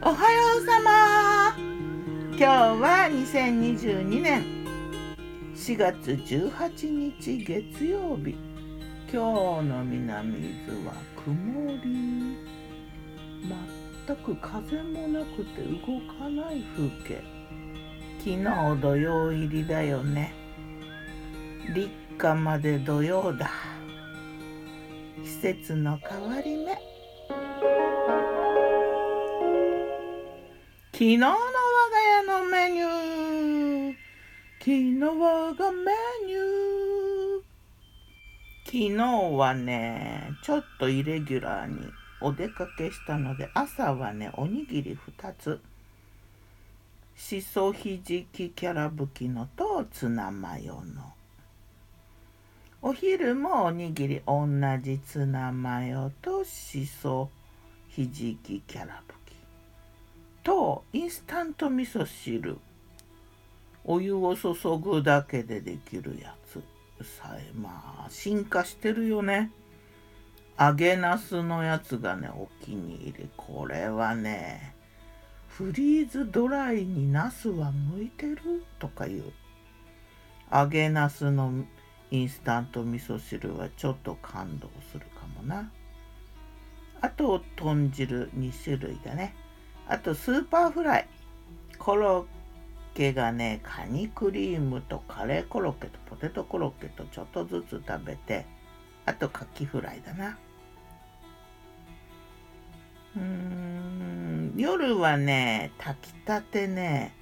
おはようさま。今日は2022年4月18日月曜日。今日の南伊豆は曇り。全く風もなくて動かない風景。昨日土曜入りだよね。立夏まで土曜だ。季節の変わり目。昨日の我が家のメニュー。昨日我がメニュー。昨日はねちょっとイレギュラーにお出かけしたので朝はねおにぎり2つ。しそひじきキャラぶきのとツナマヨの。お昼もおにぎり同じツナマヨとしそひじきキャラぶきとインスタント味噌汁。お湯を注ぐだけでできるやつ。さえまあ進化してるよね。揚げなすのやつがねお気に入り。これはねフリーズドライにナスは向いてる？とかいう。揚げなすのインスタント味噌汁はちょっと感動するかもな。あと豚汁2種類だねあとスーパーフライ。コロッケがねカニクリームとカレーコロッケとポテトコロッケとちょっとずつ食べてあとカキフライだな。うん。夜はね炊きたてね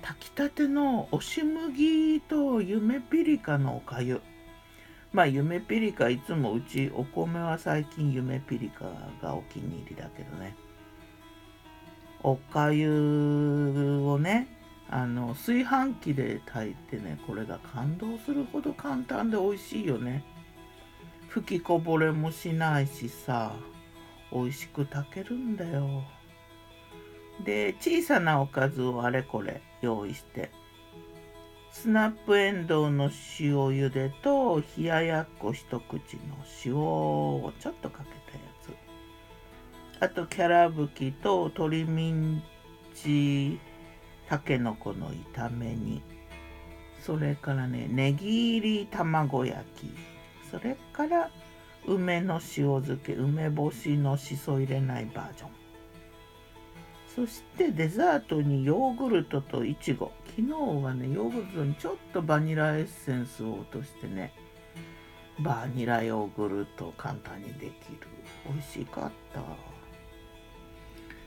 炊きたての押し麦と夢ピリカのおかゆまあ夢ピリカいつもうちお米は最近夢ピリカがお気に入りだけどね。おかゆをねあの炊飯器で炊いてねこれが感動するほど簡単で美味しいよね。吹きこぼれもしないしさ美味しく炊けるんだよ。で小さなおかずをあれこれ用意してスナップエンドウの塩茹でと冷ややっこ一口の塩をちょっとかけあとキャラブキと鶏ミンチたけのこの炒め煮。それからねねぎ入り卵焼き。それから梅の塩漬け梅干しのしそ入れないバージョン。そしてデザートにヨーグルトといちご昨日はねヨーグルトにちょっとバニラエッセンスを落としてねバニラヨーグルト簡単にできる。美味しかった。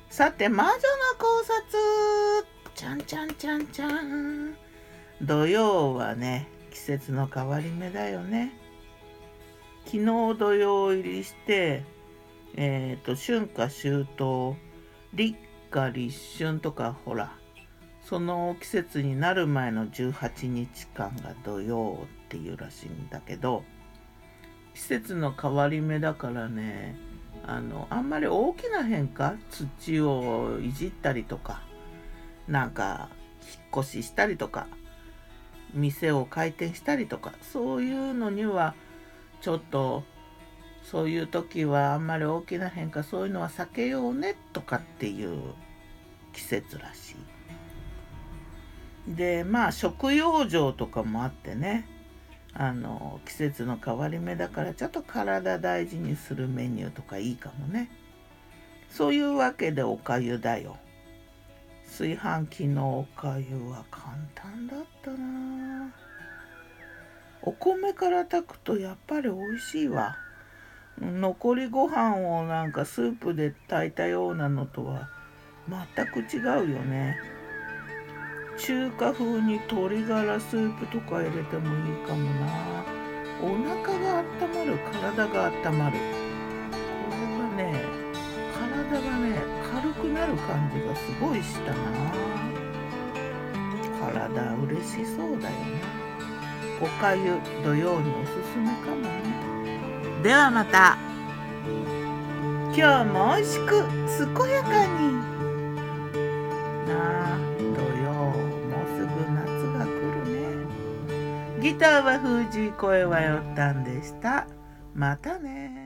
さて魔女の考察。ちゃんちゃんちゃんちゃん。土曜はね季節の変わり目だよね。昨日土曜入りしてえっ、ー、と春夏秋冬立夏立春とかほらその季節になる前の18日間が土曜っていうらしいんだけど季節の変わり目だからねあのあんまり大きな変化土をいじったりとかなんか引っ越ししたりとか店を開店したりとかそういうのにはちょっとそういう時はあんまり大きな変化そういうのは避けようねとかっていう季節らしい。でまあ食用場とかもあってねあの季節の変わり目だからちょっと体大事にするメニューとかいいかもね。そういうわけでおかゆだよ。炊飯器のおかゆは簡単だったな。お米から炊くとやっぱり美味しいわ。残りご飯をなんかスープで炊いたようなのとは全く違うよね。中華風に鶏ガラスープとか入れてもいいかもな。お腹が温まる体が温まる。これはね体がね軽くなる感じがすごいしたな。体嬉しそうだよね。おかゆ土曜におすすめかもね。ではまた。今日も美味しく健やかにギターは封じ声はよったんでした。またね